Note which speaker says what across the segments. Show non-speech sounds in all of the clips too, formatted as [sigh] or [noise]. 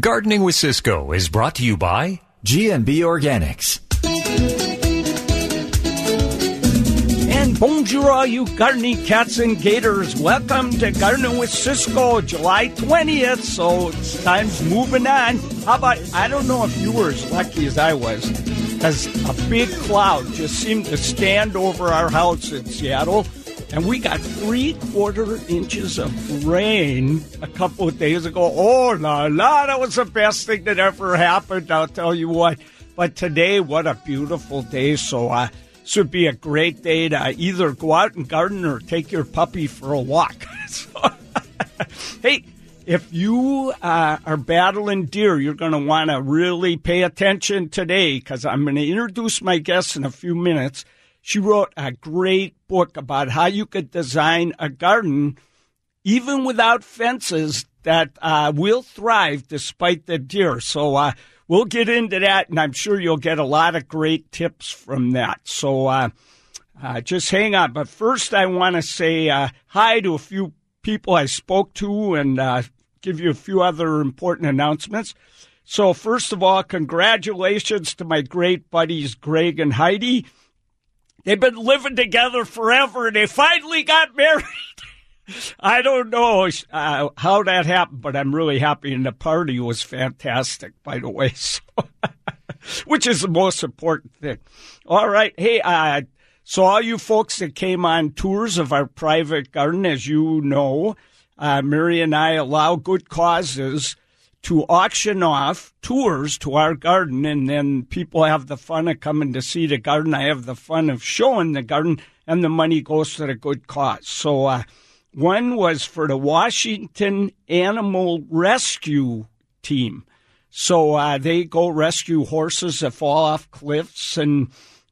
Speaker 1: Gardening with Ciscoe is brought to you by
Speaker 2: GNB Organics.
Speaker 3: And bonjour, all you gardening cats and gators. Welcome to Gardening with Ciscoe, July 20th. So it's time's moving on. How about, I don't know if you were as lucky as I was, because a big cloud just seemed to stand over our house in Seattle and we got three quarter inches of rain a couple of days ago. Oh, la la, that was the best thing that ever happened. I'll tell you what. But today, what a beautiful day. So, uh, this would be a great day to either go out and garden or take your puppy for a walk. [laughs] so, [laughs] hey, if you uh, are battling deer, you're going to want to really pay attention today because I'm going to introduce my guest in a few minutes. She wrote a great book about how you could design a garden even without fences that uh, will thrive despite the deer. So uh, we'll get into that, and I'm sure you'll get a lot of great tips from that. So uh, uh just hang on. But first, I want to say uh, hi to a few people I spoke to and uh, give you a few other important announcements. So, first of all, congratulations to my great buddies Greg and Heidi. They've been living together forever and they finally got married. [laughs] I don't know uh, how that happened, but I'm really happy. And the party was fantastic, by the way, [laughs] so, which is the most important thing. All right. Hey, uh, so all you folks that came on tours of our private garden, as you know, uh, Mary and I allow good causes to auction off tours to our garden, and then people have the fun of coming to see the garden. I have the fun of showing the garden, and the money goes to a good cause. So, uh, one was for the Washington Animal Rescue Team. So uh, they go rescue horses that fall off cliffs and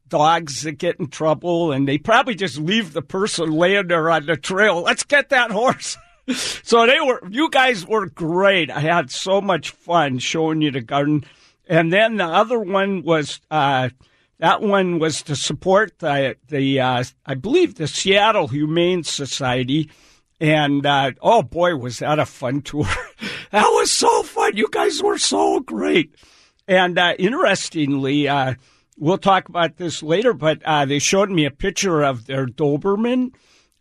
Speaker 3: dogs that get in trouble, and they probably just leave the person laying there on the trail. Let's get that horse. [laughs] [laughs] so they were, you guys were great. I had so much fun showing you the garden. And then the other one was, uh, that one was to support the, the uh, I believe, the Seattle Humane Society. And uh, oh boy, was that a fun tour! [laughs] that was so fun. You guys were so great. And uh, interestingly, uh, we'll talk about this later, but uh, they showed me a picture of their Doberman,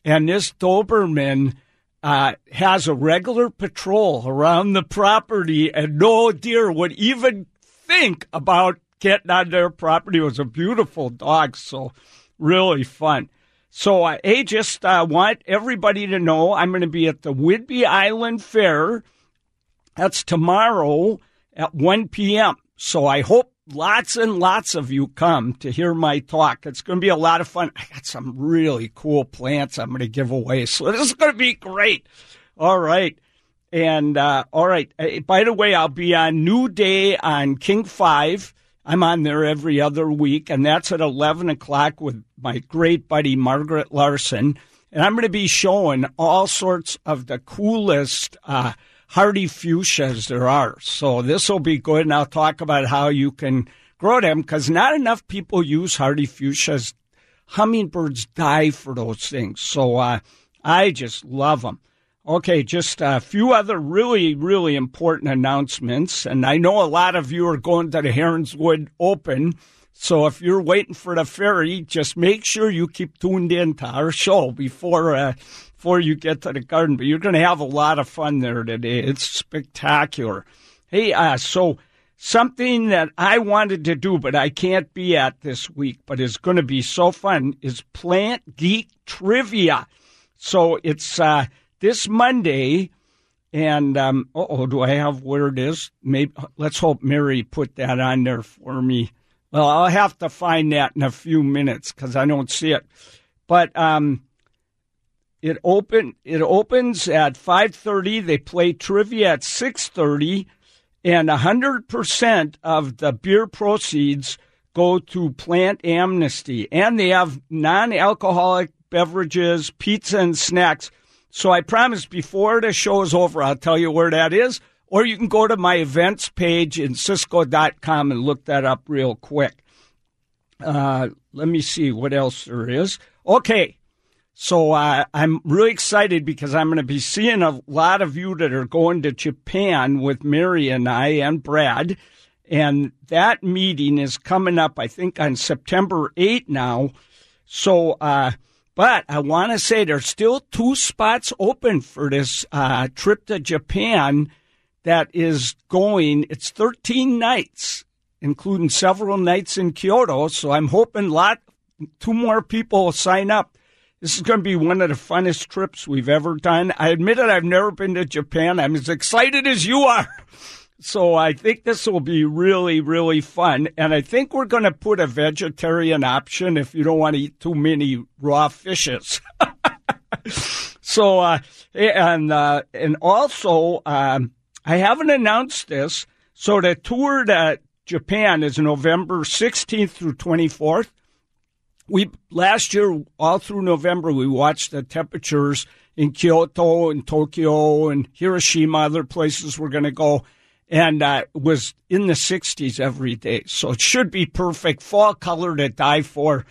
Speaker 3: and this Doberman uh, has a regular patrol around the property, and no deer would even think about getting on their property. It was a beautiful dog, so really fun. So, uh, just uh, want everybody to know I'm going to be at the Whidbey Island Fair. That's tomorrow at 1 p.m. So I hope lots and lots of you come to hear my talk. It's going to be a lot of fun. I got some really cool plants I'm going to give away. So this is going to be great. All right. And, uh, all right. Uh, by the way, I'll be on New Day on King 5. I'm on there every other week, and that's at 11 o'clock with my great buddy Margaret Larson. And I'm going to be showing all sorts of the coolest, uh, hardy fuchsias there are. So this will be good, and I'll talk about how you can grow them because not enough people use hardy fuchsias. Hummingbirds die for those things, so uh, I just love them. Okay, just a few other really, really important announcements. And I know a lot of you are going to the Heronswood Open. So if you're waiting for the ferry, just make sure you keep tuned in to our show before uh, before you get to the garden. But you're going to have a lot of fun there today. It's spectacular. Hey, uh, so something that I wanted to do, but I can't be at this week, but is going to be so fun is Plant Geek Trivia. So it's uh, this Monday. And um, oh, do I have where it is? Maybe let's hope Mary put that on there for me. Well, I'll have to find that in a few minutes because I don't see it. But um, it open it opens at 5:30. They play trivia at 6:30 and 100% of the beer proceeds go to plant amnesty and they have non-alcoholic beverages, pizza and snacks. So I promise before the show is over I'll tell you where that is or you can go to my events page in ciscoe.com and look that up real quick. Uh, let me see what else there is. Okay. So uh, I'm really excited because I'm going to be seeing a lot of you that are going to Japan with Mary and I and Brad. And that meeting is coming up, I think, on September 8 now. So, uh, but I want to say there's still two spots open for this uh, trip to Japan that is going. It's 13 nights, including several nights in Kyoto. So I'm hoping lot two more people will sign up. This is going to be one of the funnest trips we've ever done. I admit it, I've never been to Japan. I'm as excited as you are. [laughs] So I think this will be really, really fun. And I think we're going to put a vegetarian option if you don't want to eat too many raw fishes. [laughs] so, uh, and, uh, and also, um, I haven't announced this. So the tour to Japan is November 16th through 24th we last year all through November we watched the temperatures in Kyoto and Tokyo and Hiroshima, other places we're going to go, and uh, was in the 60s every day. So it should be perfect, fall color to die for.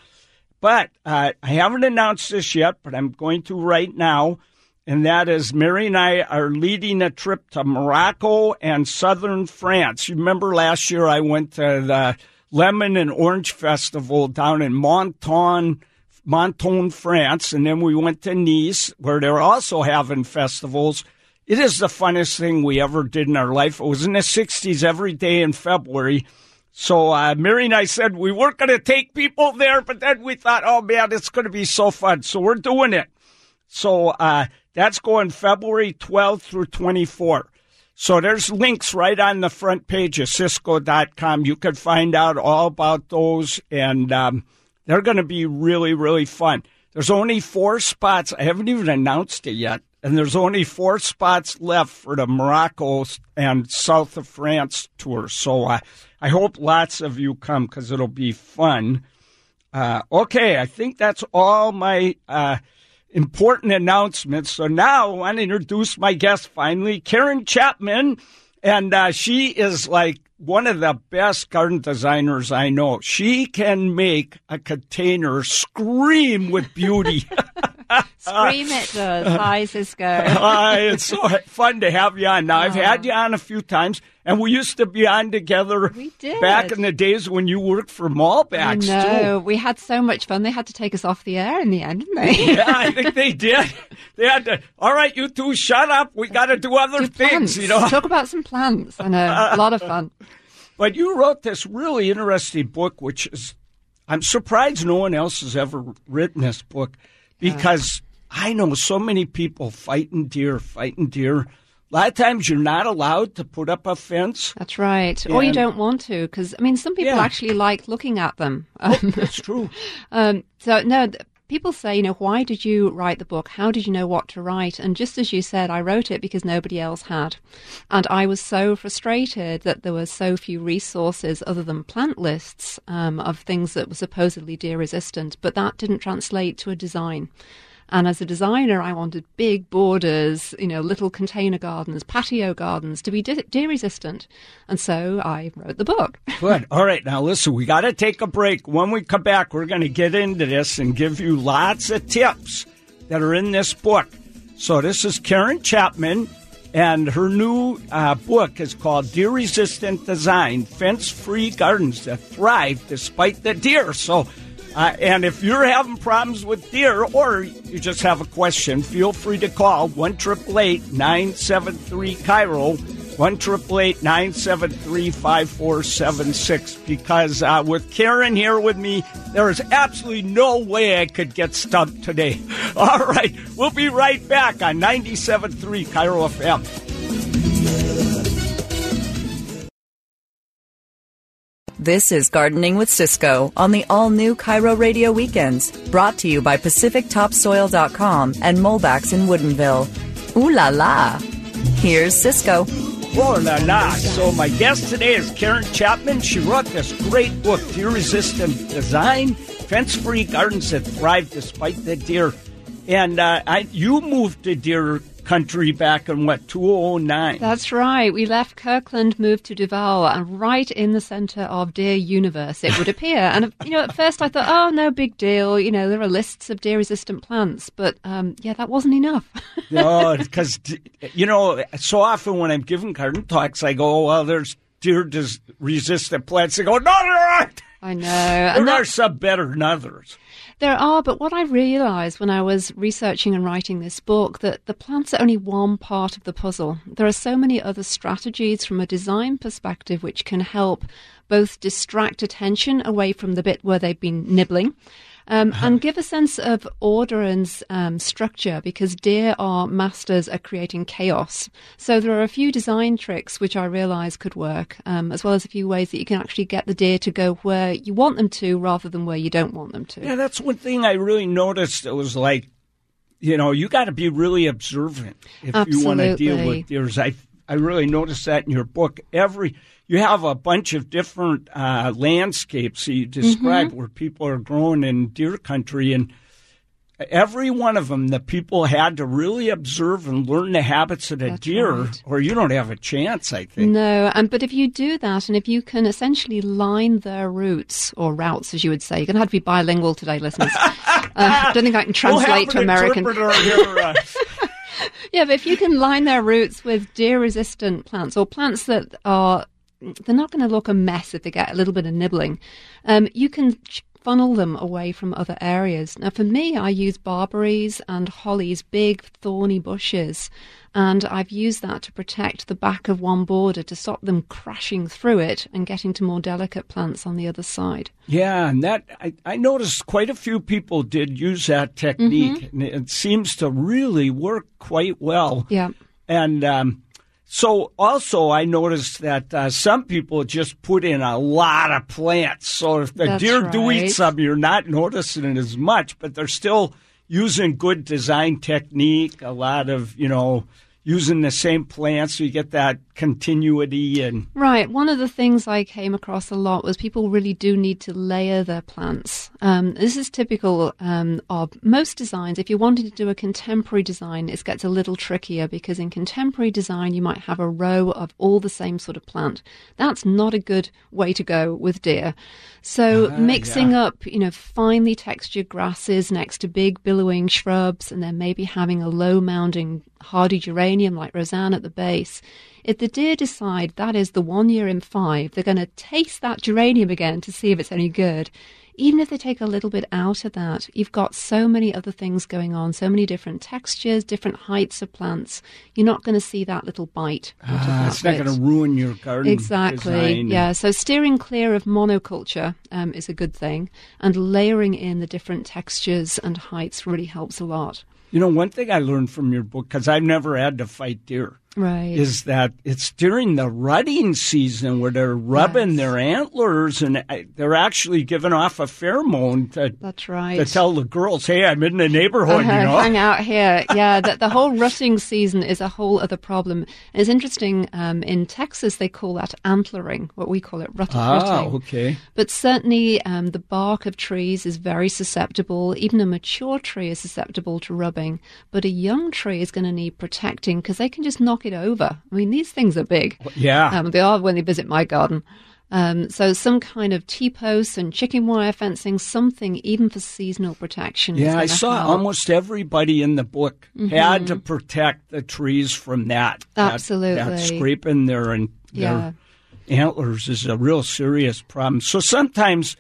Speaker 3: But uh, I haven't announced this yet, but I'm going to right now. And that is Mary and I are leading a trip to Morocco and southern France. You remember last year I went to the Lemon and Orange Festival down in Menton, Menton, France, and then we went to Nice, where they're also having festivals. It is the funnest thing we ever did in our life. It was in the 60s every day in February. So uh, Mary and I said we weren't going to take people there, but then we thought, oh man, it's going to be so fun. So we're doing it. So uh, that's going February 12th through 24. So there's links right on the front page of Ciscoe.com. You can find out all about those, and um, they're going to be really, really fun. There's only four spots. I haven't even announced it yet. And there's only four spots left for the Morocco and south of France tour. So uh, I hope lots of you come because it'll be fun. Uh, okay, I think that's all my uh, important announcements. So now I want to introduce my guest finally, Karen Chapman. And uh, she is like one of the best garden designers I know. She can make a container scream with beauty. [laughs]
Speaker 4: Scream it does. Hi, Ciscoe.
Speaker 3: Hi, it's so fun to have you on. Now, I've had you on a few times, and we used to be on together
Speaker 4: we did.
Speaker 3: back in the days when you worked for Molbak's,
Speaker 4: No, we had so much fun. They had to take us off the air in the end, didn't they? [laughs]
Speaker 3: yeah, I think they did. They had to, all right, you two, shut up. We got to do other
Speaker 4: do
Speaker 3: things,
Speaker 4: plants.
Speaker 3: you know.
Speaker 4: Talk about some plants. I know. A lot of fun. [laughs]
Speaker 3: But you wrote this really interesting book, which is, I'm surprised no one else has ever written this book because I know so many people fighting deer, fighting deer. A lot of times you're not allowed to put up a fence.
Speaker 4: That's right. Or you don't want to, because, I mean, some people
Speaker 3: Yeah.
Speaker 4: actually like looking at them. Um,
Speaker 3: That's true. [laughs]
Speaker 4: Um, so no, people say, you know, why did you write the book? How did you know what to write? And just as you said, I wrote it because nobody else had, and I was so frustrated that there were so few resources other than plant lists um, of things that were supposedly deer resistant, but that didn't translate to a design. And as a designer, I wanted big borders, you know, little container gardens, patio gardens to be deer resistant. And so I wrote the book. [laughs]
Speaker 3: Good. All right. Now, listen, we got to take a break. When we come back, we're going to get into this and give you lots of tips that are in this book. So, this is Karen Chapman, and her new uh, book is called Deer Resistant Design Fence Free Gardens That Thrive Despite the Deer. So, uh, and if you're having problems with deer or you just have a question, feel free to call 1 973 KIRO. 1 973 5476 because uh, with Karen here with me, there is absolutely no way I could get stumped today. [laughs] All right, we'll be right back on 97.3 KIRO FM.
Speaker 5: This is Gardening with Ciscoe on the all new KIRO Radio Weekends, brought to you by PacificTopsoil.com and Molbak's in Woodinville. Ooh la la! Here's Ciscoe.
Speaker 3: Oh la la. So my guest today is Karen Chapman. She wrote this great book, Deer Resistant Design, Fence-Free Gardens That Thrive Despite the Deer. And uh, I, you moved to Deer country back in what 2009.
Speaker 4: That's right. We left Kirkland, moved to Duvall, and right in the centre of Deer Universe, it would [laughs] appear. and you know, at first I thought, oh, no big deal. You know, there are lists of deer-resistant plants, but um, yeah, that wasn't enough. [laughs]
Speaker 3: no, because you know, so often when I'm giving garden talks, I go, well, there's deer-resistant plants. They go, no, there aren't.
Speaker 4: I know.
Speaker 3: There
Speaker 4: And
Speaker 3: are some better than others.
Speaker 4: There are, but what I realised when I was researching and writing this book that the plants are only one part of the puzzle. There are so many other strategies from a design perspective which can help both distract attention away from the bit where they've been nibbling. Um, and give a sense of order and um, structure because deer are masters at creating chaos. So there are a few design tricks which I realise could work, um, as well as a few ways that you can actually get the deer to go where you want them to rather than where you don't want them to.
Speaker 3: Yeah, that's one thing I really noticed. It was like, you know, you got to be really observant if you want to deal with deers. I I really noticed that in your book. Every you have a bunch of different uh, landscapes that you describe
Speaker 4: Mm-hmm.
Speaker 3: where people are growing in deer country, and every one of them, the people had to really observe and learn the habits of the
Speaker 4: That's
Speaker 3: deer,
Speaker 4: right.
Speaker 3: or you don't have a chance. I think.
Speaker 4: No, um, but if you do that, and if you can essentially line their routes or routes, as you would say, you're going to have to be bilingual today, listeners. [laughs] uh, I don't think I can
Speaker 3: We'll
Speaker 4: translate to
Speaker 3: an
Speaker 4: American.
Speaker 3: here, uh, [laughs]
Speaker 4: Yeah, but if you can line their roots with deer-resistant plants or plants that are, they're not going to look a mess if they get a little bit of nibbling. Um, you can funnel them away from other areas. Now, for me, I use barberries and hollies, big thorny bushes, and I've used that to protect the back of one border to stop them crashing through it and getting to more delicate plants on the other side.
Speaker 3: Yeah, and that I, I noticed quite a few people did use that technique,
Speaker 4: Mm-hmm.
Speaker 3: and it seems to really work quite well.
Speaker 4: Yeah.
Speaker 3: And um, so, also, I noticed that uh, some people just put in a lot of plants. So, if the
Speaker 4: That's
Speaker 3: deer do eat some, you're not noticing it as much, but they're still using good design technique. A lot of you know using the same plants, so you get that continuity and.
Speaker 4: Right. One of the things I came across a lot was people really do need to layer their plants. Um, this is typical um, of most designs. If you're wanting to do a contemporary design, it gets a little trickier because in contemporary design, you might have a row of all the same sort of plant. That's not a good way to go with deer. So mixing up, you know, finely textured grasses next to big billowing shrubs, and then maybe having a low mounding hardy geranium like Rozanne at the base. If the deer decide that is the one year in five, they're going to taste that geranium again to see if it's any good. Even if they take a little bit out of that, you've got so many other things going on, so many different textures, different heights of plants. You're not going to see that little bite.
Speaker 3: Ah, it's not going to ruin your garden.
Speaker 4: Exactly.
Speaker 3: design.
Speaker 4: Yeah. So steering clear of monoculture um, is a good thing, and layering in the different textures and heights really helps a lot.
Speaker 3: You know, one thing I learned from your book, because I've never had to fight deer,
Speaker 4: Right.
Speaker 3: is that it's during the rutting season where they're rubbing
Speaker 4: Yes.
Speaker 3: their antlers and uh, they're actually giving off a pheromone to,
Speaker 4: That's right.
Speaker 3: to tell the girls, hey, I'm in the neighborhood,
Speaker 4: Uh,
Speaker 3: you know?
Speaker 4: hang out here. [laughs] Yeah, the, the whole rutting season is a whole other problem. And it's interesting. Um, in Texas, they call that antlering. What we call it rut-
Speaker 3: Ah,
Speaker 4: rutting.
Speaker 3: okay.
Speaker 4: But certainly, um, the bark of trees is very susceptible. Even a mature tree is susceptible to rubbing. But a young tree is going to need protecting because they can just knock it over. I mean, these things are big.
Speaker 3: Yeah.
Speaker 4: Um, they are when they visit my garden. Um, so some kind of T-posts and chicken wire fencing, something even for seasonal protection.
Speaker 3: yeah, I saw
Speaker 4: help. Mm-hmm.
Speaker 3: almost everybody in the book had to protect the trees from that. That-
Speaker 4: Absolutely.
Speaker 3: That, scraping their, and
Speaker 4: Yeah.
Speaker 3: their antlers is a real serious problem. So sometimes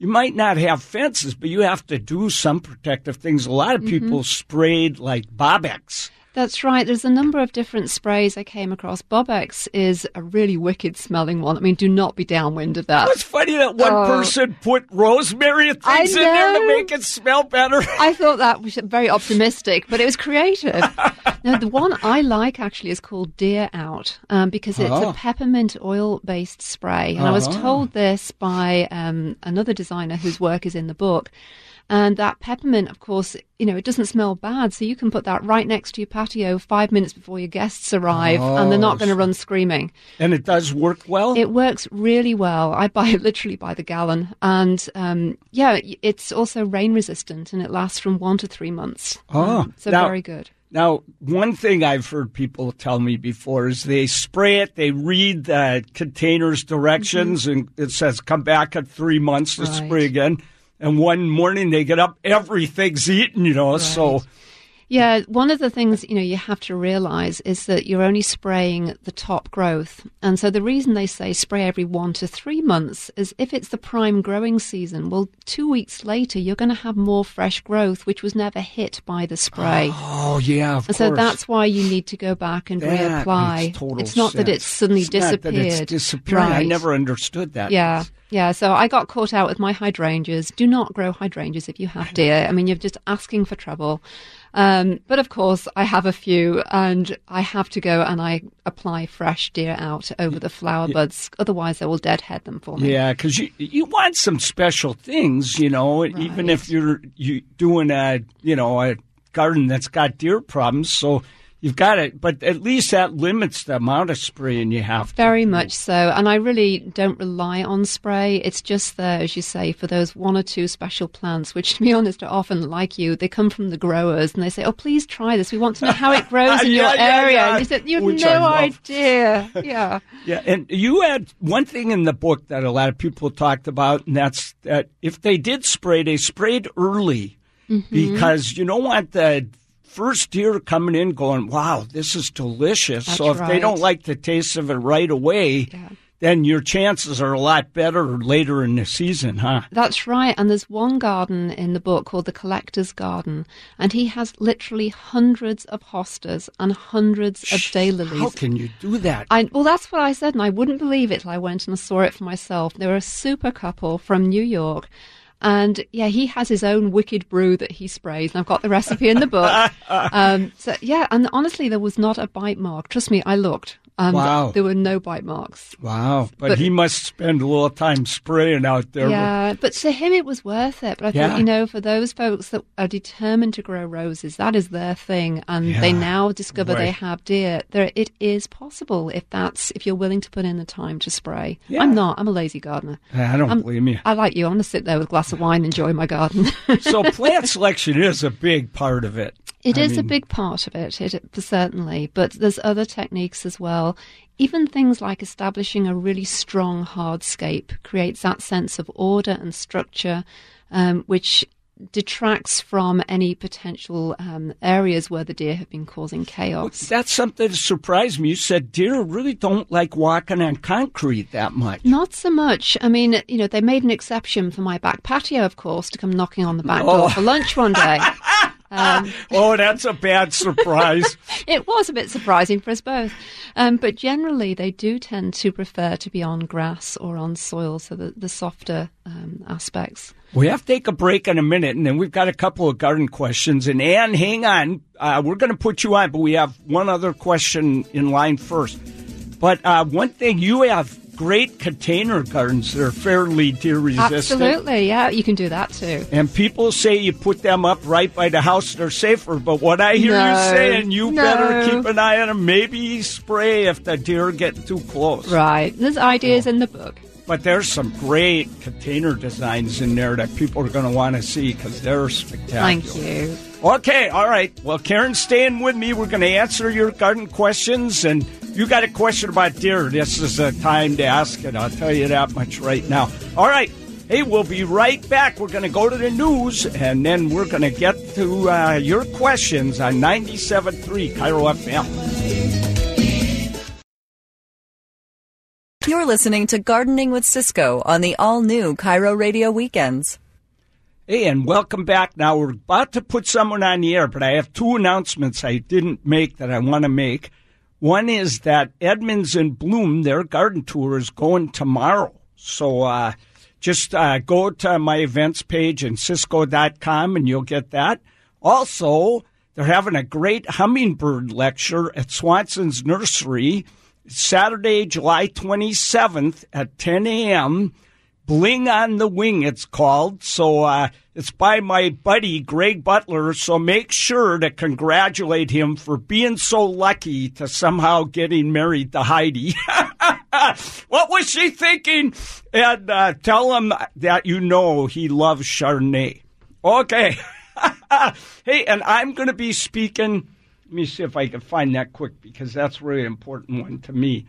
Speaker 3: you might not have fences, but you have to do some protective things. A lot of
Speaker 4: Mm-hmm.
Speaker 3: people sprayed like Bobbex.
Speaker 4: That's right. There's a number of different sprays I came across. Bobbex is a really wicked smelling one. I mean, do not be downwind of that.
Speaker 3: It's funny that one
Speaker 4: Oh.
Speaker 3: person put rosemary and things in there to make it smell better. [laughs]
Speaker 4: I thought that was very optimistic, but it was creative. [laughs] now, the one I like actually is called Deer Out um, because it's
Speaker 3: Oh.
Speaker 4: a peppermint oil based spray. And I was told this by um, another designer whose work is in the book. And that peppermint, of course, you know, it doesn't smell bad. So you can put that right next to your patio five minutes before your guests arrive and they're not
Speaker 3: Oh,
Speaker 4: going to run screaming.
Speaker 3: And it does work well.
Speaker 4: It works really well. I buy it literally by the gallon, and um, yeah, it's also rain resistant, and it lasts from one to three months.
Speaker 3: Oh,
Speaker 4: Um, so
Speaker 3: now-
Speaker 4: very good.
Speaker 3: Now, one thing I've heard people tell me before is they spray it, they read the container's directions, and it says come back at three months to
Speaker 4: Mm-hmm. Right.
Speaker 3: spray again. And one morning they get up, everything's eaten, you know. So,
Speaker 4: Yeah, one of the things you know you have to realize is that you're only spraying the top growth, and so the reason they say spray every one to three months is if it's the prime growing season. Well, two weeks later you're going to have more fresh growth, which was never hit by the spray.
Speaker 3: oh, yeah, of
Speaker 4: And so that's why you need to go back and
Speaker 3: That
Speaker 4: reapply. it's not that it's suddenly
Speaker 3: It's not that
Speaker 4: disappeared.
Speaker 3: it's disappearing. I never understood that.
Speaker 4: Yeah, yeah. So I got caught out with my hydrangeas. Do not grow hydrangeas if you have deer. I mean, you're just asking for trouble. Um, but of course, I have a few, and I have to go and I apply fresh deer out over the flower buds. Otherwise, they will deadhead them for me.
Speaker 3: Yeah, because you you want some special things, you know, even if you're you doing a you know a garden that's got deer problems. So you've got it, but at least that limits the amount of spraying you have. To.
Speaker 4: Very much so. And I really don't rely on spray. It's just there, as you say, for those one or two special plants, which, to be honest, are often like you. They come from the growers and they say, Oh, please try this. We want to know how it [laughs] grows in
Speaker 3: Yeah,
Speaker 4: your
Speaker 3: yeah,
Speaker 4: area.
Speaker 3: yeah.
Speaker 4: And you said, You have
Speaker 3: Which
Speaker 4: no idea. [laughs] Yeah.
Speaker 3: Yeah, and you had one thing in the book that a lot of people talked about, and that's that if they did spray, they sprayed early
Speaker 4: Mm-hmm.
Speaker 3: because you don't want the first year coming in going, "Wow, this is delicious." so if
Speaker 4: That's
Speaker 3: they don't like the taste of it right away,
Speaker 4: Yeah.
Speaker 3: then your chances are a lot better later in the season, huh?
Speaker 4: That's right. And there's one garden in the book called the Collector's Garden, and he has literally hundreds of hostas and hundreds of daylilies.
Speaker 3: How can you do that?
Speaker 4: I, well, that's what I said, and I wouldn't believe it till I went and saw it for myself. They were a super couple from New York. And yeah, he has his own wicked brew that he sprays, and I've got the recipe in the book. [laughs] um, so yeah, and honestly, there was not a bite mark. Trust me, I looked. And
Speaker 3: Wow.
Speaker 4: There were no bite marks.
Speaker 3: wow, but,
Speaker 4: But-
Speaker 3: he must spend a little time spraying out there.
Speaker 4: Yeah, but to him it was worth it. But I
Speaker 3: Yeah.
Speaker 4: thought, you know, for those folks that are determined to grow roses, that is their thing, and
Speaker 3: Yeah.
Speaker 4: they now discover they have deer. There, it is possible if that's if you're willing to put in the time to spray.
Speaker 3: Yeah.
Speaker 4: I'm not. I'm a lazy gardener.
Speaker 3: I don't
Speaker 4: I'm-
Speaker 3: blame you.
Speaker 4: I like you. I'm gonna sit there with a glass of wine, and enjoy my garden.
Speaker 3: so [laughs] plant selection is a big part of it.
Speaker 4: It
Speaker 3: I
Speaker 4: is a big part of it, it, certainly, but there's other techniques as well. Even things like establishing a really strong hardscape creates that sense of order and structure, um, which detracts from any potential um, areas where the deer have been causing chaos.
Speaker 3: That's something that surprised me. You said deer really don't like walking on concrete that much.
Speaker 4: Not so much. I mean, you know, they made an exception for my back patio, of course, to come knocking on the back
Speaker 3: Oh.
Speaker 4: door for lunch one day. [laughs] Um,
Speaker 3: Oh, that's a bad surprise. [laughs]
Speaker 4: it was a bit surprising for us both. Um, but generally, they do tend to prefer to be on grass or on soil, so the, the softer um, aspects.
Speaker 3: we have to take a break in a minute, and then we've got a couple of garden questions. And Anne, hang on. Uh, we're going to put you on, but we have one other question in line first. But uh, one thing, you have great container gardens that are fairly deer resistant.
Speaker 4: Absolutely, yeah, you can do that too.
Speaker 3: And people say you put them up right by the house, they're safer. But what I hear you saying, you
Speaker 4: no.
Speaker 3: better keep an eye on them. Maybe spray if the deer get too close.
Speaker 4: Right, there's ideas in the book.
Speaker 3: But there's some great container designs in there that people are going to want to see because they're spectacular.
Speaker 4: Thank you.
Speaker 3: Okay, all right. Well, Karen's staying with me. We're going to answer your garden questions. And you got a question about deer. This is a time to ask it. I'll tell you that much right now. All right. Hey, we'll be right back. We're going to go to the news and then we're going to get to uh, your questions on 97.3 KIRO FM.
Speaker 5: You're listening to Gardening with Ciscoe on the all new KIRO Radio Weekends.
Speaker 3: Hey, and welcome back. Now, we're about to put someone on the air, but I have two announcements I didn't make that I want to make. One is that Edmonds and Bloom, their garden tour is going tomorrow. So uh, just uh, go to my events page and Ciscoe.com and you'll get that. Also, they're having a great hummingbird lecture at Swanson's Nursery Saturday, July 27th at 10 a.m. Bling on the Wing, it's called. So uh, it's by my buddy Greg Butler. So make sure to congratulate him for being so lucky to somehow getting married to Heidi. [laughs] what was she thinking? And uh, tell him that you know he loves Chardonnay. Okay. [laughs] hey, and I'm going to be speaking Let me see if I can find that quick because that's a really important one to me.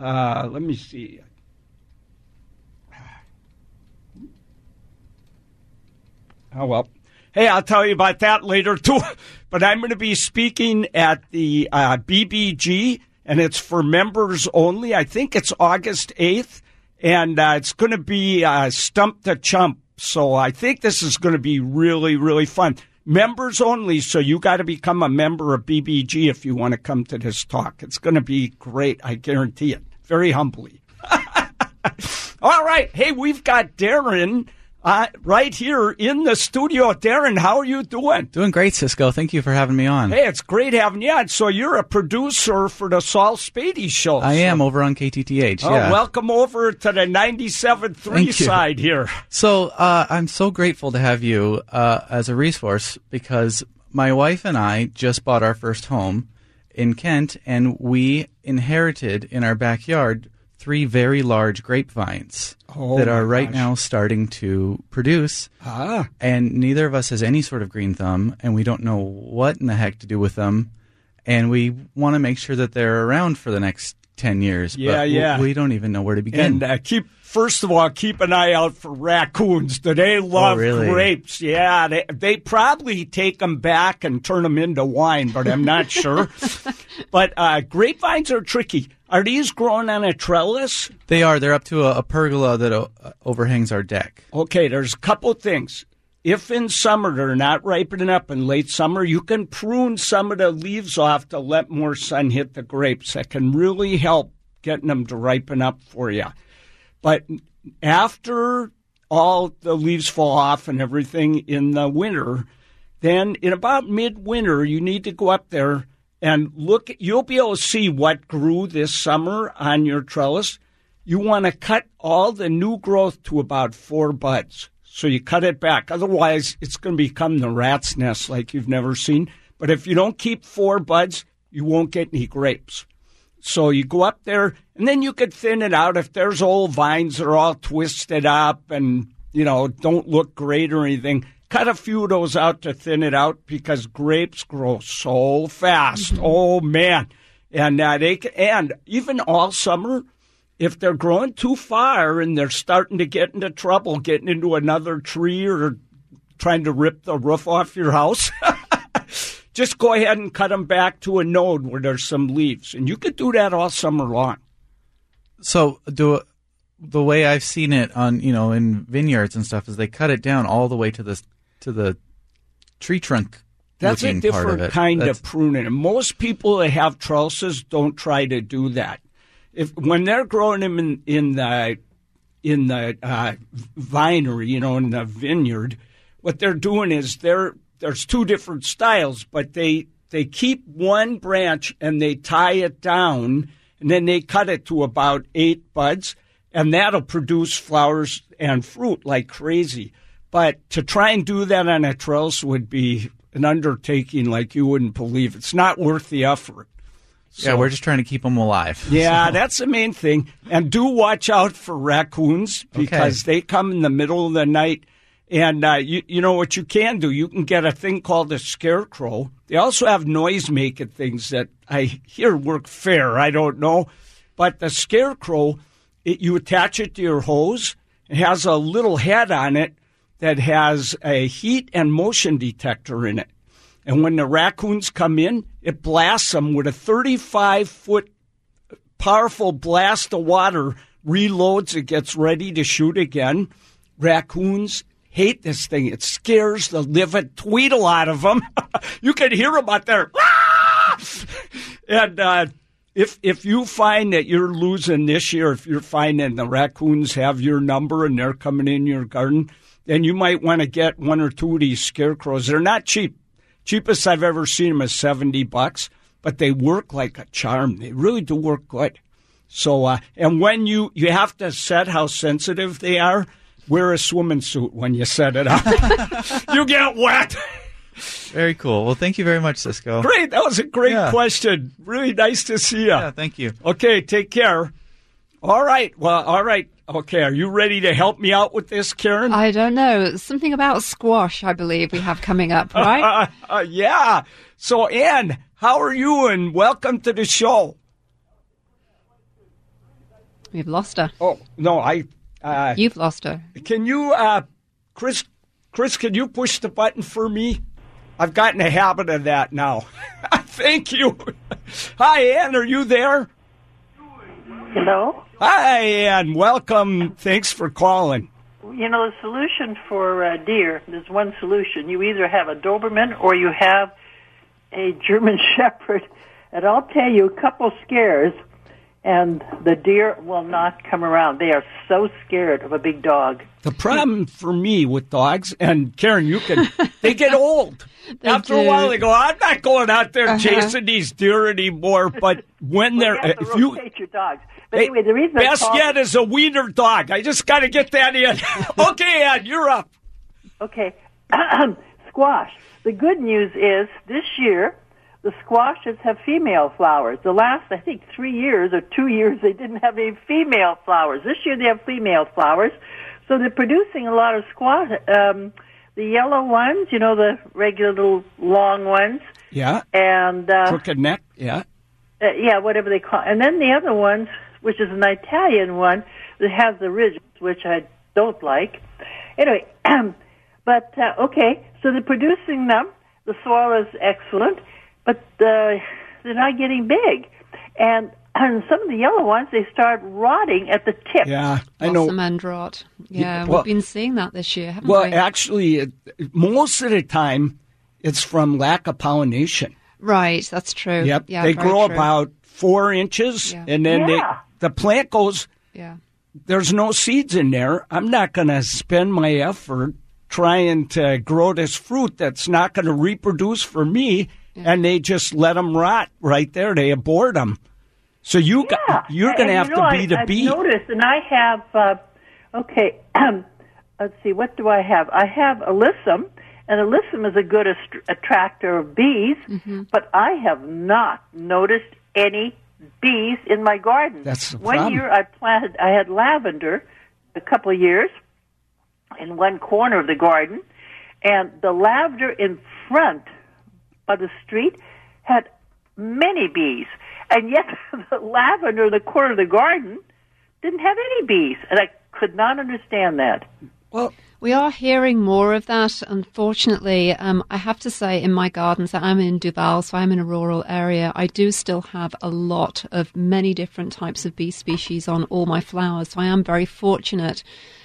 Speaker 3: Uh, let me see. Oh well. Hey, I'll tell you about that later too. [laughs] But I'm going to be speaking at the uh, BBG, and it's for members only. I think it's August 8th, and uh, it's going to be uh, Stump the Chump. So I think this is going to be really, really fun. Members only, so you got to become a member of BBG if you want to come to this talk. It's going to be great, I guarantee it. Very humbly. [laughs] All right. Hey, we've got Darren uh, right here in the studio. Darren, how are you doing?
Speaker 6: Doing great, Ciscoe. Thank you for having me on.
Speaker 3: Hey, it's great having you on. So you're a producer for the Saul Spady show.
Speaker 6: I am over on KTTH.
Speaker 3: Oh,
Speaker 6: yeah.
Speaker 3: welcome over to the 97.3
Speaker 6: Thank
Speaker 3: side here.
Speaker 6: So uh, I'm so grateful to have you uh, as a resource because my wife and I just bought our first home in Kent, and we inherited in our backyard three very large grapevines
Speaker 3: Oh,
Speaker 6: that are right
Speaker 3: gosh.
Speaker 6: now starting to produce.
Speaker 3: Ah,
Speaker 6: and neither of us has any sort of green thumb, and we don't know what in the heck to do with them, and we want to make sure that they're around for the next ten years.
Speaker 3: Yeah,
Speaker 6: but
Speaker 3: yeah.
Speaker 6: We don't even know where to begin.
Speaker 3: and uh, keep first of all keep an eye out for raccoons. Do they love
Speaker 6: Oh, really?
Speaker 3: grapes? Yeah, they they probably take them back and turn them into wine, but I'm not sure. [laughs] but uh, grapevines are tricky. Are these growing on a trellis?
Speaker 6: they are. They're up to a, a pergola that o- overhangs our deck.
Speaker 3: Okay, there's a couple things. If in summer they're not ripening up in late summer, you can prune some of the leaves off to let more sun hit the grapes. That can really help getting them to ripen up for you. But after all the leaves fall off and everything in the winter, then in about midwinter, you need to go up there and look. You'll be able to see what grew this summer on your trellis. You want to cut all the new growth to about four buds. So you cut it back. Otherwise, it's going to become the rat's nest like you've never seen. But if you don't keep four buds, you won't get any grapes. So you go up there, and then you could thin it out. If there's old vines that are all twisted up and you know don't look great or anything, cut a few of those out to thin it out because grapes grow so fast. Oh man, and uh, they and even all summer, if they're growing too far and they're starting to get into trouble, getting into another tree or trying to rip the roof off your house. [laughs] just go ahead and cut them back to a node where there's some leaves, and you could do that all summer long.
Speaker 6: So do the way I've seen it on you know in vineyards and stuff is they cut it down all the way to the to the tree trunk.
Speaker 3: That's a
Speaker 6: of
Speaker 3: different
Speaker 6: it.
Speaker 3: kind
Speaker 6: That's-
Speaker 3: of pruning, and most people that have trellises don't try to do that. If when they're growing them in, in the in the uh, vinery, you know, in the vineyard, what they're doing is they're there's two different styles, but they they keep one branch and they tie it down, and then they cut it to about eight buds, and that'll produce flowers and fruit like crazy. But to try and do that on a trellis would be an undertaking like you wouldn't believe. It's not worth the effort.
Speaker 6: Yeah, we're just trying to keep them alive. [laughs]
Speaker 3: Yeah, that's the main thing. And do watch out for raccoons because they come in the middle of the night. And uh, you, you know what you can do? You can get a thing called a scarecrow. They also have noise making things that I hear work fair. I don't know. But the scarecrow, it, you attach it to your hose. It has a little head on it that has a heat and motion detector in it. And when the raccoons come in, it blasts them with a 35 foot powerful blast of water, reloads, it gets ready to shoot again. Raccoons hate this thing. It scares the living tweedle out of them. [laughs] you can hear them out there. [laughs] And uh, if if you find that you're losing this year, if you're finding the raccoons have your number and they're coming in your garden, then you might want to get one or two of these scarecrows. They're not cheap. Cheapest I've ever seen them is seventy bucks, but they work like a charm. They really do work good. So, uh, and when you you have to set how sensitive they are, wear a swimming suit when you set it up. [laughs] you get wet.
Speaker 6: Very cool. Well, thank you very much, Ciscoe.
Speaker 3: Great, that was a great
Speaker 6: Yeah.
Speaker 3: question. Really nice to see you.
Speaker 6: Yeah, thank you.
Speaker 3: Okay, take care. All right. Well, all right. Okay, are you ready to help me out with this, Karen?
Speaker 4: I don't know. Something about squash, I believe we have coming up, [laughs] right?
Speaker 3: Uh, uh, yeah. So, Anne, how are you? And welcome to the show.
Speaker 4: We've lost her.
Speaker 3: Oh no, I. Uh,
Speaker 4: You've lost her.
Speaker 3: can you, uh, Chris? Chris, can you push the button for me? I've gotten a habit of that now. [laughs] Thank you. Hi, Anne, Are you there?
Speaker 7: Hello?
Speaker 3: Hi, Ann. Welcome. Thanks for calling.
Speaker 7: You know, the solution for uh, deer, there's one solution. You either have a Doberman or you have a German [laughs] Shepherd. And I'll tell you, a couple scares, and the deer will not come around. They are so scared of a big dog.
Speaker 3: The problem for me with dogs, and Karen, you can, they get [laughs] old.
Speaker 4: They
Speaker 3: After a while, they go, I'm not going out there
Speaker 4: Uh-huh.
Speaker 3: chasing these deer anymore. But when
Speaker 7: Well,
Speaker 3: they're,
Speaker 7: you
Speaker 3: if you,
Speaker 7: rotate your dogs. But
Speaker 3: Hey,
Speaker 7: anyway, the reason
Speaker 3: best
Speaker 7: called-
Speaker 3: yet is a wiener dog. I just got to get that in. [laughs] okay, Ann, you're up.
Speaker 7: Okay, [clears throat] squash. The good news is this year the squashes have female flowers. The last, I think, three years or two years, they didn't have any female flowers. This year they have female flowers, so they're producing a lot of squash. Um, the yellow ones, you know, the regular little long ones,
Speaker 3: Yeah,
Speaker 7: and uh,
Speaker 3: crooked neck. Yeah,
Speaker 7: uh, yeah, whatever they call. And then the other ones, which is an Italian one that has the ridges, which I don't like. Anyway, [clears throat] but uh, okay, so they're producing them. The soil is excellent, but uh, they're not getting big. And, [clears throat] and some of the yellow ones, they start rotting at the tip.
Speaker 3: yeah. I know.
Speaker 4: Blossom end rot. Yeah,
Speaker 3: well-
Speaker 4: we've been seeing that this year, haven't
Speaker 3: Well,
Speaker 4: we?
Speaker 3: actually, it, most of the time, it's from lack of pollination.
Speaker 4: right, that's true.
Speaker 3: Yep,
Speaker 4: Yeah,
Speaker 3: they grow
Speaker 4: true.
Speaker 3: about four inches,
Speaker 4: Yeah.
Speaker 3: and then
Speaker 7: Yeah.
Speaker 3: they, the plant goes.
Speaker 4: Yeah.
Speaker 3: There's no seeds in there. I'm not going to spend my effort trying to grow this fruit that's not going to reproduce for me. And they just let them rot right there. They abort them. So you
Speaker 7: Yeah.
Speaker 3: got, you're going to have
Speaker 7: know,
Speaker 3: to be
Speaker 7: I,
Speaker 3: the
Speaker 7: I've
Speaker 3: bee.
Speaker 7: noticed, and I have. Uh, okay, Um, [clears throat] let's see. What do I have? I have alyssum, and alyssum is a good ast- attractor of bees.
Speaker 3: Mm-hmm.
Speaker 7: But I have not noticed any bees in my garden.
Speaker 3: That's the
Speaker 7: one
Speaker 3: problem.
Speaker 7: year I planted. I had lavender, a couple of years, in one corner of the garden, and the lavender in front of the street had many bees, and yet [laughs] the lavender in the corner of the garden didn't have any bees, and I could not understand that.
Speaker 3: Well,
Speaker 4: We are hearing more of that. Unfortunately, um, I have to say, in my gardens, I'm in Duvall, so I'm in a rural area. I do still have a lot of many different types of bee species on all my flowers, so I am very fortunate.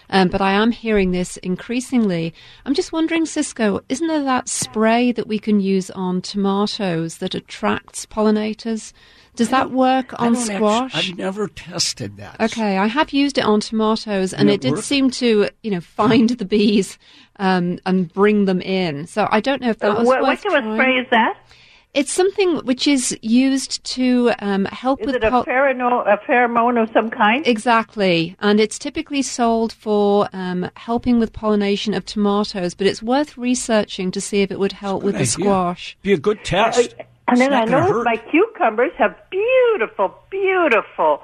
Speaker 4: Um, but I am hearing this increasingly. I'm just wondering, Ciscoe, isn't there that spray that we can use on tomatoes that attracts pollinators? Does that work on
Speaker 3: don't actu-
Speaker 4: squash?
Speaker 3: I've never tested that.
Speaker 4: Okay, I have used it on tomatoes, and
Speaker 3: Yeah,
Speaker 4: it did
Speaker 3: work.
Speaker 4: seem to, you know, find the bees um, and bring them in. So I don't know if that was
Speaker 7: what, what
Speaker 4: worth
Speaker 7: kind of spray is that?
Speaker 4: It's something which is used to um, help
Speaker 7: Is
Speaker 4: with
Speaker 7: it a
Speaker 4: pol-
Speaker 7: pheromone, a pheromone of some kind?
Speaker 4: Exactly, and it's typically sold for um, helping with pollination of tomatoes, but it's worth researching to see if it would help with the squash.
Speaker 3: Be a good test.
Speaker 7: And then I
Speaker 3: not gonna
Speaker 7: noticed
Speaker 3: hurt.
Speaker 7: my cucumbers have beautiful, beautiful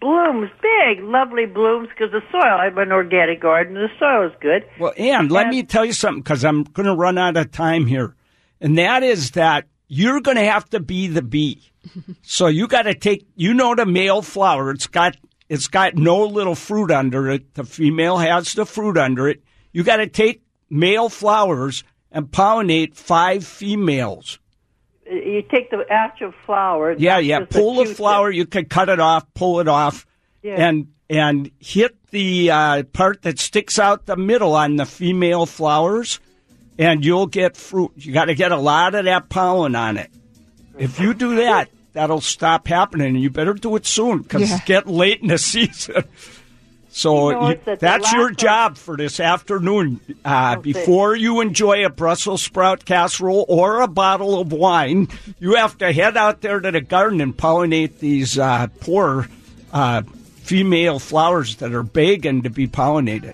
Speaker 7: blooms, big, lovely blooms because the soil. I have an organic garden. The soil is good.
Speaker 3: Well, Ann, let me tell you something because I'm going to run out of time here. And that is that you're going to have to be the bee. [laughs] so you got to take, you know, the male flower. It's got, it's got no little fruit under it. The female has the fruit under it. You got to take male flowers and pollinate five females.
Speaker 7: You take the actual flower.
Speaker 3: Yeah, yeah. Pull the
Speaker 7: Q-tip.
Speaker 3: flower. You can cut it off, pull it off,
Speaker 7: Yeah.
Speaker 3: and and hit the uh, part that sticks out the middle on the female flowers, and you'll get fruit. You got to get a lot of that pollen on it. If you do that, that'll stop happening, and you better do it soon because
Speaker 4: Yeah.
Speaker 3: it's getting late in the [laughs] season. So
Speaker 7: You know,
Speaker 3: you-
Speaker 7: it's that the
Speaker 3: that's your job for this afternoon. Uh,
Speaker 7: Okay.
Speaker 3: before you enjoy a Brussels sprout casserole or a bottle of wine, you have to head out there to the garden and pollinate these uh, poor uh, female flowers that are begging to be pollinated.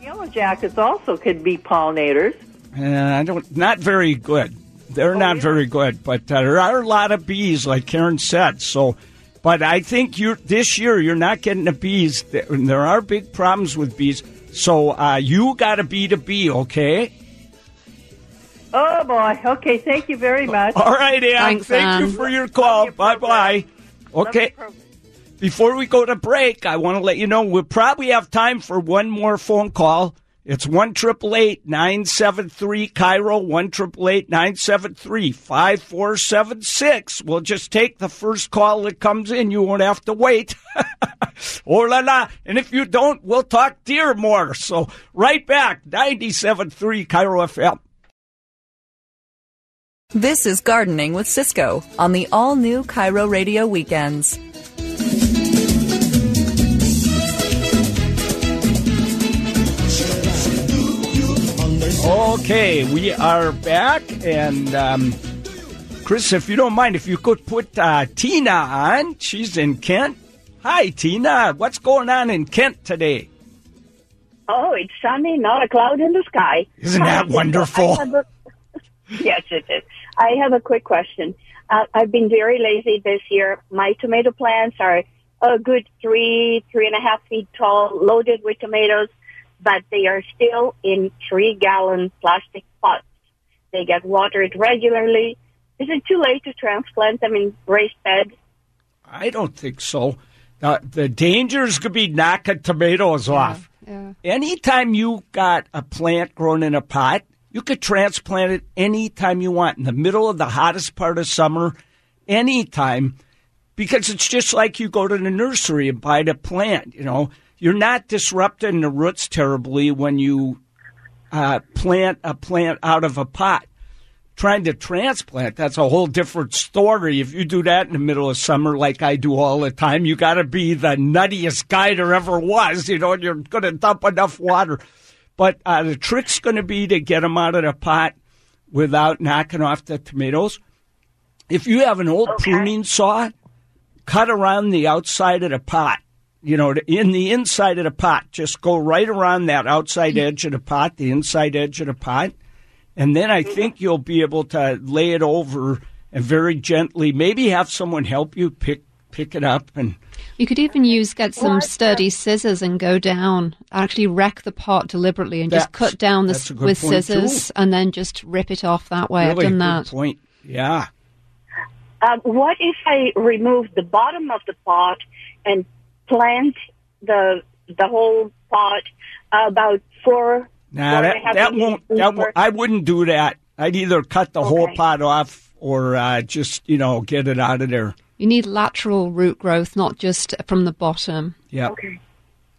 Speaker 7: Yellow jackets also could be pollinators.
Speaker 3: And I don't, not very good. They're not very good, but there are a lot of bees, like Karen said. So, but I think you this year you're not getting the bees. There there are big problems with bees. So uh, you got to be the bee, okay?
Speaker 7: Oh boy. Okay. Thank you very much.
Speaker 3: All right, Ann.
Speaker 4: Thanks,
Speaker 3: Thank
Speaker 4: Ann.
Speaker 3: you for your call.
Speaker 7: your
Speaker 3: bye bye. Okay. Before we go to break, I want to let you know we'll probably have time for one more phone call. It's one triple eight nine seven three KIRO one triple eight nine seven three five four seven six. We'll just take the first call that comes in. You won't have to wait. [laughs] oh la la! And if you don't, we'll talk deer more. So right back ninety seven three KIRO FM.
Speaker 5: This is Gardening with Ciscoe on the all new KIRO Radio Weekends.
Speaker 3: Okay, we are back, and um, Chris, if you don't mind, if you could put uh, Tina on, she's in Kent. Hi, Tina. What's going on in Kent today?
Speaker 8: Oh, it's sunny, not a cloud in the sky.
Speaker 3: Isn't that wonderful?
Speaker 8: A- [laughs] yes, it is. I have a quick question. Uh, I've been very lazy this year. My tomato plants are a good three, three and a half feet tall, loaded with tomatoes, but they are still in three gallon plastic pots. They get watered regularly. Is it too late to transplant them in raised beds?
Speaker 3: I don't think so. Uh, the dangers could be knocking tomatoes off.
Speaker 4: Yeah.
Speaker 3: Anytime you got a plant grown in a pot, you could transplant it anytime you want in the middle of the hottest part of summer, anytime, because it's just like you go to the nursery and buy the plant. You know, you're not disrupting the roots terribly when you uh, plant a plant out of a pot. Trying to transplant, that's a whole different story. If you do that in the middle of summer, like I do all the time, you got to be the nuttiest guy there ever was. You know, and you're going to dump enough water. But uh, the trick's going to be to get them out of the pot without knocking off the tomatoes. If you have an old pruning saw, cut around the outside of the pot. You know, in the inside of the pot, just go right around that outside edge of the pot, the inside edge of the pot, and then I think you'll be able to lay it over and very gently, maybe have someone help you pick pick it up and
Speaker 4: You could even use get some sturdy scissors and go down, actually wreck the pot deliberately and just cut down
Speaker 3: that's
Speaker 4: this with scissors
Speaker 3: too.
Speaker 4: and then just rip it off that way.
Speaker 3: really
Speaker 4: I've done
Speaker 3: good
Speaker 4: that.
Speaker 3: point. Yeah.
Speaker 8: Um, what if I remove the bottom of the pot and plant the the whole pot about four?
Speaker 3: Nah,
Speaker 8: four
Speaker 3: that,
Speaker 8: and a half
Speaker 3: that won't. That won't. I wouldn't do that. I'd either cut the whole pot off or uh, just you know get it out of there.
Speaker 4: You need lateral root growth, not just from the bottom.
Speaker 3: Yeah.
Speaker 8: Okay.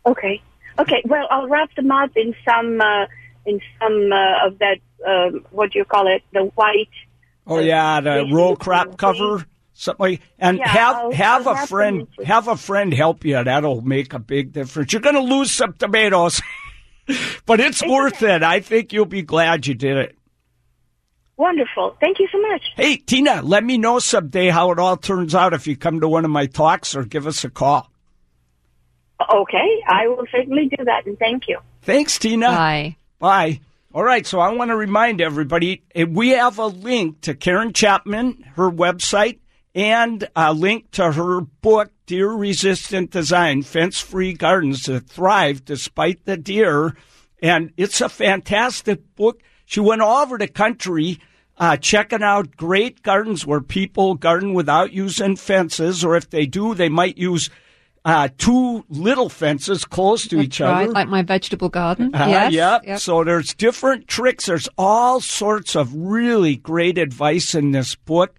Speaker 8: Okay. Okay. Well, I'll wrap them up in some uh, in some uh, of that. Um, what do you call it? The white.
Speaker 3: Oh yeah, the
Speaker 8: Please,
Speaker 3: roll
Speaker 8: please,
Speaker 3: crop
Speaker 8: please.
Speaker 3: cover. Something and
Speaker 8: Yeah,
Speaker 3: have
Speaker 8: I'll-
Speaker 3: have
Speaker 8: I'll
Speaker 3: a
Speaker 8: have
Speaker 3: friend have a friend help you. That'll make a big difference. You're going to lose some tomatoes, [laughs] but it's worth it. I think you'll be glad you did it.
Speaker 8: Wonderful. Thank you so much.
Speaker 3: Hey Tina, let me know someday how it all turns out if you come to one of my talks or give us a call.
Speaker 8: Okay, I will certainly do that, and thank you.
Speaker 3: Thanks, Tina.
Speaker 4: Bye.
Speaker 3: Bye. All right, so I want to remind everybody eh, we have a link to Karen Chapman, her website, and a link to her book, Deer Resistant Design Fence Free Gardens That Thrive Despite the Deer. And it's a fantastic book. She went all over the country uh, checking out great gardens where people garden without using fences, or if they do, they might use uh, two little fences close to each
Speaker 4: right,
Speaker 3: other.
Speaker 4: like my vegetable garden.
Speaker 3: Uh,
Speaker 4: yes.
Speaker 3: Yep.
Speaker 4: yep.
Speaker 3: So there's different tricks. There's all sorts of really great advice in this book.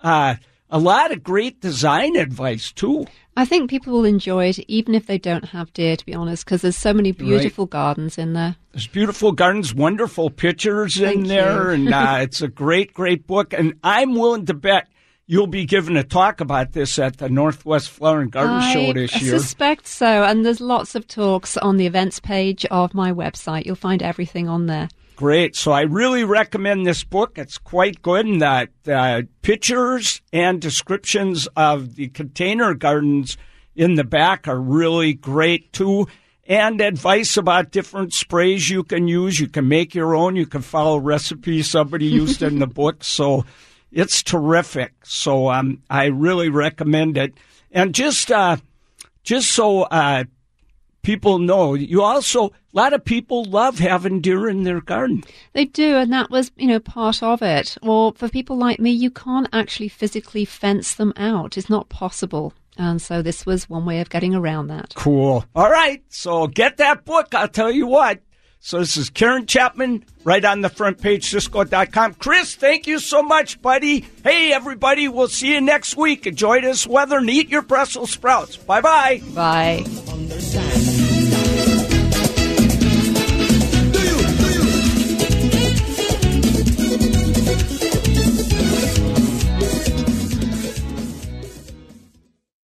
Speaker 3: Uh, a lot of great design advice too.
Speaker 4: I think people will enjoy it, even if they don't have deer, to be honest, because there's so many beautiful gardens in there.
Speaker 3: There's beautiful gardens, wonderful pictures in
Speaker 4: Thank
Speaker 3: there, and uh, [laughs] it's a great, great book. And I'm willing to bet you'll be giving a talk about this at the Northwest Flower and Garden
Speaker 4: I
Speaker 3: Show this year.
Speaker 4: I suspect so, and there's lots of talks on the events page of my website. You'll find everything on there.
Speaker 3: Great. So I really recommend this book. It's quite good, and that uh, pictures and descriptions of the container gardens in the back are really great too. And advice about different sprays you can use. You can make your own. You can follow recipes somebody used in the [laughs] book. So it's terrific. So um, I really recommend it. And just uh, just so uh, people know. You also, a lot of people love having deer in their garden.
Speaker 4: They do, and that was, you know, part of it. Or for people like me, you can't actually physically fence them out. It's not possible. And so this was one way of getting around that.
Speaker 3: Cool. All right. So get that book. I'll tell you what. So this is Karen Chapman right on the front page, Ciscoe.com. Chris, thank you so much, buddy. Hey, everybody, we'll see you next week. Enjoy this weather and eat your Brussels sprouts. Bye-bye.
Speaker 4: Bye.